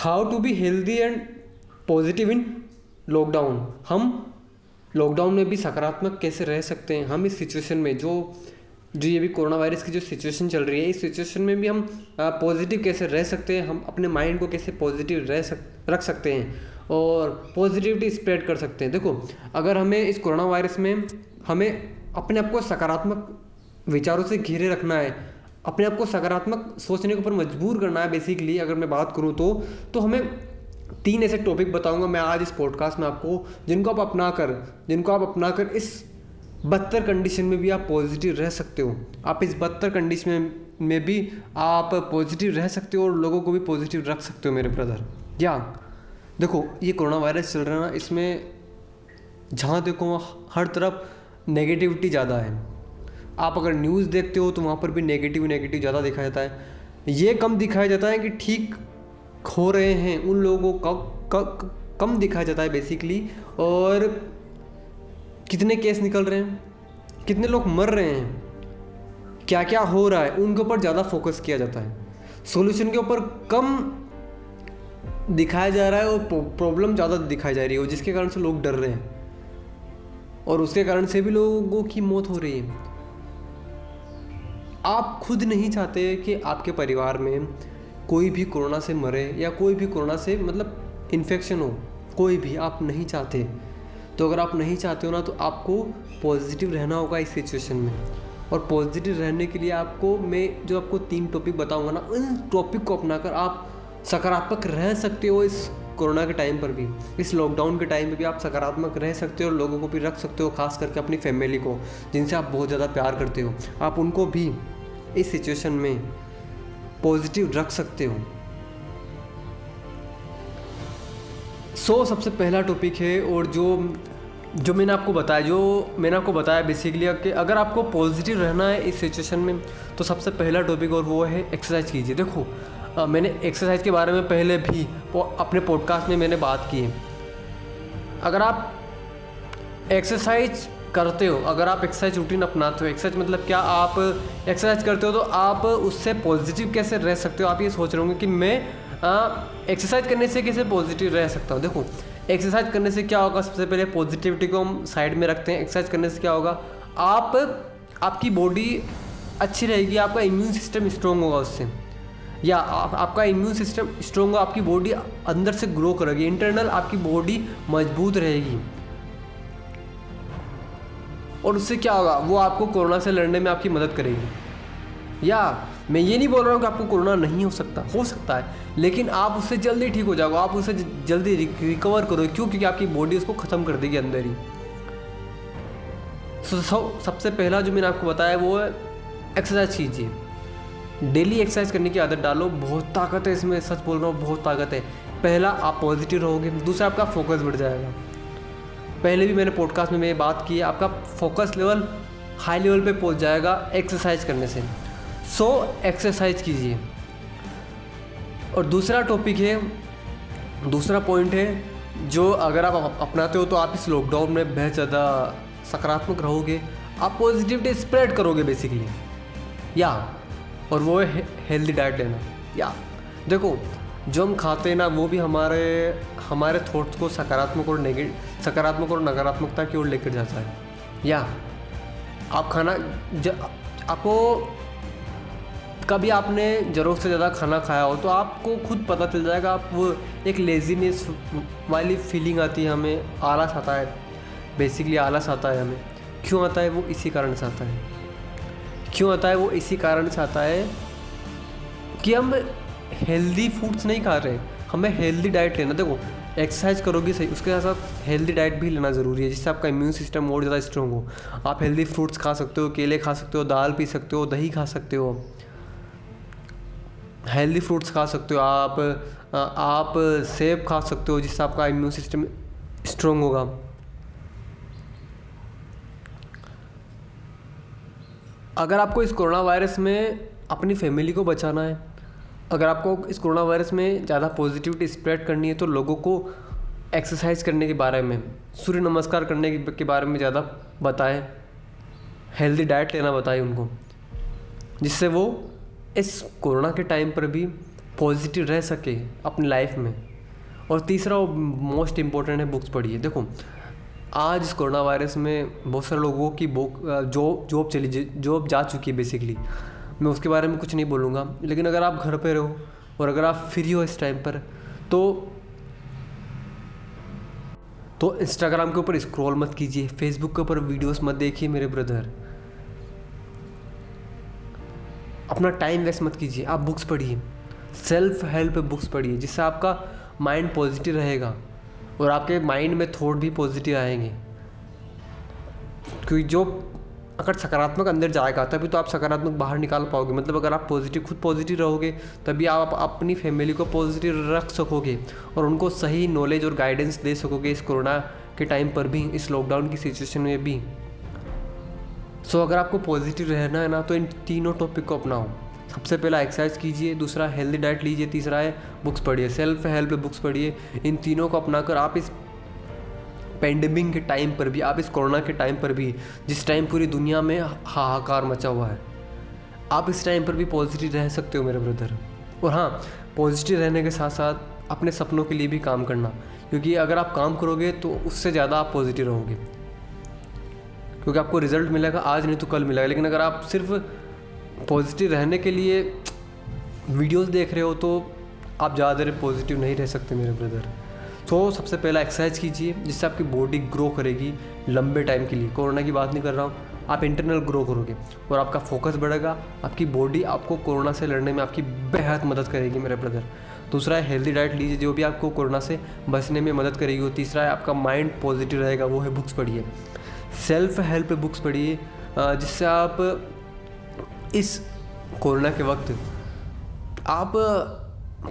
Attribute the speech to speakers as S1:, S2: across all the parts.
S1: How to be healthy and positive in lockdown हम lockdown में भी सकारात्मक कैसे रह सकते हैं? हम इस सिचुएशन में जो जो ये भी कोरोना वायरस की जो सिचुएशन चल रही है, इस सिचुएशन में भी हम पॉजिटिव कैसे रह सकते हैं? हम अपने माइंड को कैसे पॉजिटिव रह सक, रख सकते हैं? और पॉजिटिविटी स्प्रेड कर सकते हैं। देखो, अगर हमें इस कोरोना वायरस में हमें अपने आप को सकारात्मक विचारों से घेरे रखना है अपने आप को सकारात्मक सोचने के ऊपर मजबूर करना है बेसिकली अगर मैं बात करूँ तो। तो हमें तीन ऐसे टॉपिक बताऊँगा मैं आज इस पॉडकास्ट में आपको, जिनको आप अपना कर जिनको आप अपना कर इस बदतर कंडीशन में भी आप पॉजिटिव रह सकते हो। आप इस बदतर कंडीशन में में भी आप पॉजिटिव रह सकते हो और लोगों को भी पॉजिटिव रख सकते हो, मेरे ब्रदर या, देखो, ये कोरोना वायरस चल रहा है ना, इसमें जहाँ देखो, हर तरफ़ नेगेटिविटी ज़्यादा है। आप अगर न्यूज़ देखते हो तो वहाँ पर भी नेगेटिव नेगेटिव ज़्यादा दिखाया जाता है। ये कम दिखाया जाता है कि ठीक हो रहे हैं उन लोगों को कम दिखाया जाता है बेसिकली और कितने केस निकल रहे हैं? कितने लोग मर रहे हैं? क्या क्या हो रहा है? उनके ऊपर ज़्यादा फोकस किया जाता है। सॉल्यूशन के ऊपर कम दिखाया जा रहा है और प्रॉब्लम ज़्यादा दिखाई जा रही है, जिसके कारण से लोग डर रहे हैं। और उसके कारण से भी लोगों की मौत हो रही है। आप खुद नहीं चाहते कि आपके परिवार में कोई भी कोरोना से मरे या कोई भी कोरोना से मतलब इन्फेक्शन हो, कोई भी आप नहीं चाहते। तो अगर आप नहीं चाहते हो ना तो आपको पॉजिटिव रहना होगा इस सिचुएशन में। और पॉजिटिव रहने के लिए आपको, मैं जो आपको तीन टॉपिक बताऊँगा ना, उन टॉपिक को अपनाकर आप सकारात्मक रह सकते हो इस कोरोना के टाइम पर भी इस लॉकडाउन के टाइम में भी आप सकारात्मक रह सकते हो और लोगों को भी रख सकते हो खास करके अपनी फैमिली को जिनसे आप बहुत ज़्यादा प्यार करते हो। आप उनको भी इस सिचुएशन में पॉजिटिव रख सकते हो। सो so, सबसे पहला टॉपिक है और जो जो मैंने आपको बताया जो मैंने आपको बताया बेसिकली कि अगर आपको पॉजिटिव रहना है इस सिचुएशन में तो सबसे पहला टॉपिक और वो है एक्सरसाइज कीजिए। देखो मैंने एक्सरसाइज के बारे में पहले भी अपने पॉडकास्ट में मैंने बात की। है अगर आप एक्सरसाइज करते हो, अगर आप एक्सरसाइज रूटीन अपनाते हो एक्सरसाइज मतलब क्या? आप एक्सरसाइज करते हो तो आप उससे पॉजिटिव कैसे रह सकते हो? आप ये सोच रहे होंगे कि मैं एक्सरसाइज करने से कैसे पॉजिटिव रह सकता हूँ? देखो एक्सरसाइज करने से क्या होगा? सबसे पहले पॉजिटिविटी को हम साइड में रखते हैं। एक्सरसाइज करने से क्या होगा? आप, आपकी बॉडी अच्छी रहेगी, आपका इम्यून सिस्टम स्ट्रॉन्ग होगा उससे। या आप, आपका इम्यून सिस्टम स्ट्रॉन्ग हो आपकी बॉडी अंदर से ग्रो करेगी इंटरनल आपकी बॉडी मज़बूत रहेगी। और उससे क्या होगा? वो आपको कोरोना से लड़ने में आपकी मदद करेगी। या मैं ये नहीं बोल रहा हूँ कि आपको कोरोना नहीं हो सकता हो सकता है लेकिन आप उससे जल्दी ठीक हो जाओगे आप उससे जल्दी रिकवर करोगे क्यों? क्योंकि आपकी बॉडी उसको ख़त्म कर देगी अंदर ही। सब सबसे पहला जो मैंने आपको बताया वो है एक्सरसाइज कीजिए। डेली एक्सरसाइज करने की आदत डालो, बहुत ताकत है इसमें, सच बोल रहा हूँ, बहुत ताकत है। पहला, आप पॉजिटिव रहोगे, दूसरा, आपका फोकस बढ़ जाएगा। पहले भी मैंने पॉडकास्ट में मैं बात की है, आपका फोकस लेवल हाई लेवल पे पहुँच जाएगा एक्सरसाइज करने से। सो, एक्सरसाइज कीजिए। और दूसरा टॉपिक है, दूसरा पॉइंट है, जो अगर आप अपनाते हो तो आप इस लॉकडाउन में बहुत ज़्यादा सकारात्मक रहोगे। आप पॉजिटिविटी स्प्रेड करोगे बेसिकली या और वो है हेल्दी डाइट लेना। या। देखो जो हम खाते हैं ना वो भी हमारे हमारे थॉट्स को सकारात्मक और नेगेटिव सकारात्मक और नकारात्मकता की ओर लेकर जाता है। या। आप खाना ज, आपको कभी आपने ज़रूरत से ज़्यादा खाना खाया हो तो आपको खुद पता चल जाएगा आप वो एक लेजीनेस वाली फीलिंग आती है हमें आलस आता है। बेसिकली आलस आता है हमें। क्यों आता है? वो इसी कारण से आता है। क्यों आता है? वो इसी कारण से आता है कि हम हेल्दी फूड्स नहीं खा रहे। हमें हेल्दी डाइट लेना। देखो एक्सरसाइज करोगे सही, उसके साथ साथ हेल्दी डाइट भी लेना ज़रूरी है, जिससे आपका इम्यून सिस्टम और ज़्यादा स्ट्रॉन्ग हो। आप हेल्दी फ्रूट्स खा सकते हो, केले खा सकते हो, दाल पी सकते हो, दही खा सकते हो। हेल्दी फ्रूट्स खा सकते हो आप आप सेब खा सकते हो, जिससे आपका इम्यून सिस्टम स्ट्रॉन्ग होगा। अगर आपको इस कोरोना वायरस में अपनी फैमिली को बचाना है, अगर आपको इस कोरोना वायरस में ज़्यादा पॉजिटिविटी स्प्रेड करनी है तो लोगों को एक्सरसाइज करने के बारे में, सूर्य नमस्कार करने के बारे में ज़्यादा बताएँ, हेल्दी डाइट लेना बताएँ उनको, जिससे वो इस कोरोना के टाइम पर भी पॉजिटिव रह सके अपनी लाइफ में। और तीसरा मोस्ट इम्पोर्टेंट है बुक्स पढ़िए। देखो आज इस कोरोना वायरस में बहुत सारे लोगों की जॉब जॉब चली जॉब जा चुकी है बेसिकली मैं उसके बारे में कुछ नहीं बोलूँगा, लेकिन अगर आप घर पर रहो और अगर आप फ्री हो इस टाइम पर तो तो इंस्टाग्राम के ऊपर स्क्रॉल मत कीजिए फेसबुक के ऊपर वीडियोस मत देखिए मेरे ब्रदर अपना टाइम वेस्ट मत कीजिए, आप बुक्स पढ़िए। सेल्फ हेल्प बुक्स पढ़िए, जिससे आपका माइंड पॉजिटिव रहेगा। और आपके माइंड में थॉट भी पॉजिटिव आएँगे। क्योंकि जो अगर सकारात्मक अंदर जाएगा तभी तो आप सकारात्मक बाहर निकाल पाओगे। मतलब अगर आप पॉजिटिव खुद पॉजिटिव रहोगे तभी आप अपनी फैमिली को पॉजिटिव रख सकोगे और उनको सही नॉलेज और गाइडेंस दे सकोगे इस कोरोना के टाइम पर भी इस लॉकडाउन की सिचुएशन में भी। सो so, अगर आपको पॉजिटिव रहना है ना तो इन तीनों टॉपिक को अपनाओ। सबसे पहला एक्सरसाइज कीजिए, दूसरा हेल्दी डाइट लीजिए, तीसरा है बुक्स पढ़िए। सेल्फ हेल्प बुक्स पढ़िए। इन तीनों को अपनाकर आप इस पेंडेमिक के टाइम पर भी, आप इस कोरोना के टाइम पर भी, जिस टाइम पूरी दुनिया में हाहाकार मचा हुआ है, आप इस टाइम पर भी पॉजिटिव रह सकते हो मेरे ब्रदर और हाँ पॉजिटिव रहने के साथ साथ अपने सपनों के लिए भी काम करना। क्योंकि अगर आप काम करोगे तो उससे ज़्यादा आप पॉजिटिव रहोगे। क्योंकि आपको रिज़ल्ट मिलेगा, आज नहीं तो कल मिलेगा। लेकिन अगर आप सिर्फ़ पॉजिटिव रहने के लिए वीडियोस देख रहे हो तो आप ज़्यादा देर पॉजिटिव नहीं रह सकते मेरे ब्रदर तो सबसे पहला एक्सरसाइज कीजिए, जिससे आपकी बॉडी ग्रो करेगी लंबे टाइम के लिए। कोरोना की बात नहीं कर रहा हूँ, आप इंटरनल ग्रो करोगे और आपका फोकस बढ़ेगा, आपकी बॉडी आपको कोरोना से लड़ने में आपकी बेहद मदद करेगी मेरे ब्रदर दूसरा है हेल्दी डाइट लीजिए, जो भी आपको कोरोना से बचने में मदद करेगी। और तीसरा है आपका माइंड पॉजिटिव रहेगा, वो है बुक्स पढ़िए। सेल्फ हेल्प बुक्स पढ़िए जिससे आप इस कोरोना के वक्त आप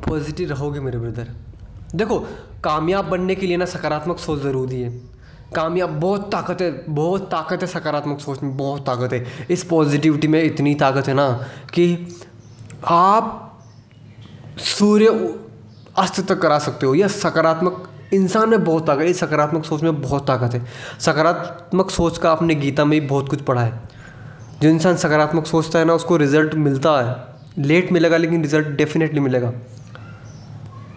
S1: पॉजिटिव रहोगे मेरे ब्रदर। देखो, कामयाब बनने के लिए ना सकारात्मक सोच ज़रूरी है। कामयाब बहुत ताकत है, बहुत ताकत है सकारात्मक सोच में, बहुत ताकत है। इस पॉजिटिविटी में इतनी ताकत है ना कि आप सूर्य अस्त तक करा सकते हो। यह सकारात्मक इंसान में बहुत ताकत है सकारात्मक सोच में बहुत ताकत है। सकारात्मक सोच का आपने गीता में भी बहुत कुछ पढ़ा है। जो इंसान सकारात्मक सोचता है ना, उसको रिज़ल्ट मिलता है। लेट मिलेगा, लेकिन रिज़ल्ट डेफिनेटली मिलेगा।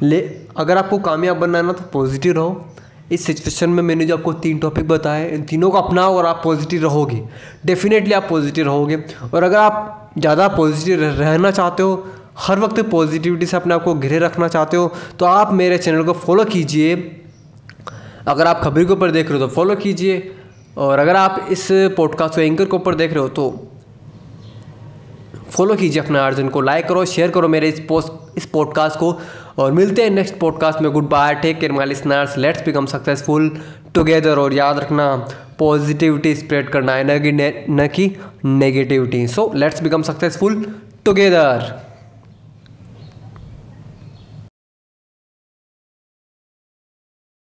S1: ले, अगर आपको कामयाब बनना है ना तो पॉजिटिव रहो। इस सिचुएशन में मैंने जो आपको तीन टॉपिक बताए, इन तीनों को अपनाओ और आप पॉजिटिव रहोगे। डेफिनेटली आप पॉजिटिव रहोगे। और अगर आप ज़्यादा पॉजिटिव रहना चाहते हो, हर वक्त पॉजिटिविटी से अपने आप को घिरे रखना चाहते हो तो आप मेरे चैनल को फॉलो कीजिए। अगर आप खबरी के ऊपर देख रहे हो तो फॉलो कीजिए। और अगर आप इस पॉडकास्ट को एंकर के ऊपर देख रहे हो तो फॉलो कीजिए अपने अर्जुन को लाइक करो शेयर करो मेरे इस पोस्ट इस पॉडकास्ट को और मिलते हैं नेक्स्ट पॉडकास्ट में। Goodbye take care my listeners let's become successful together और याद रखना पॉजिटिविटी स्प्रेड करना है, न कि न कि negativity so let's become successful together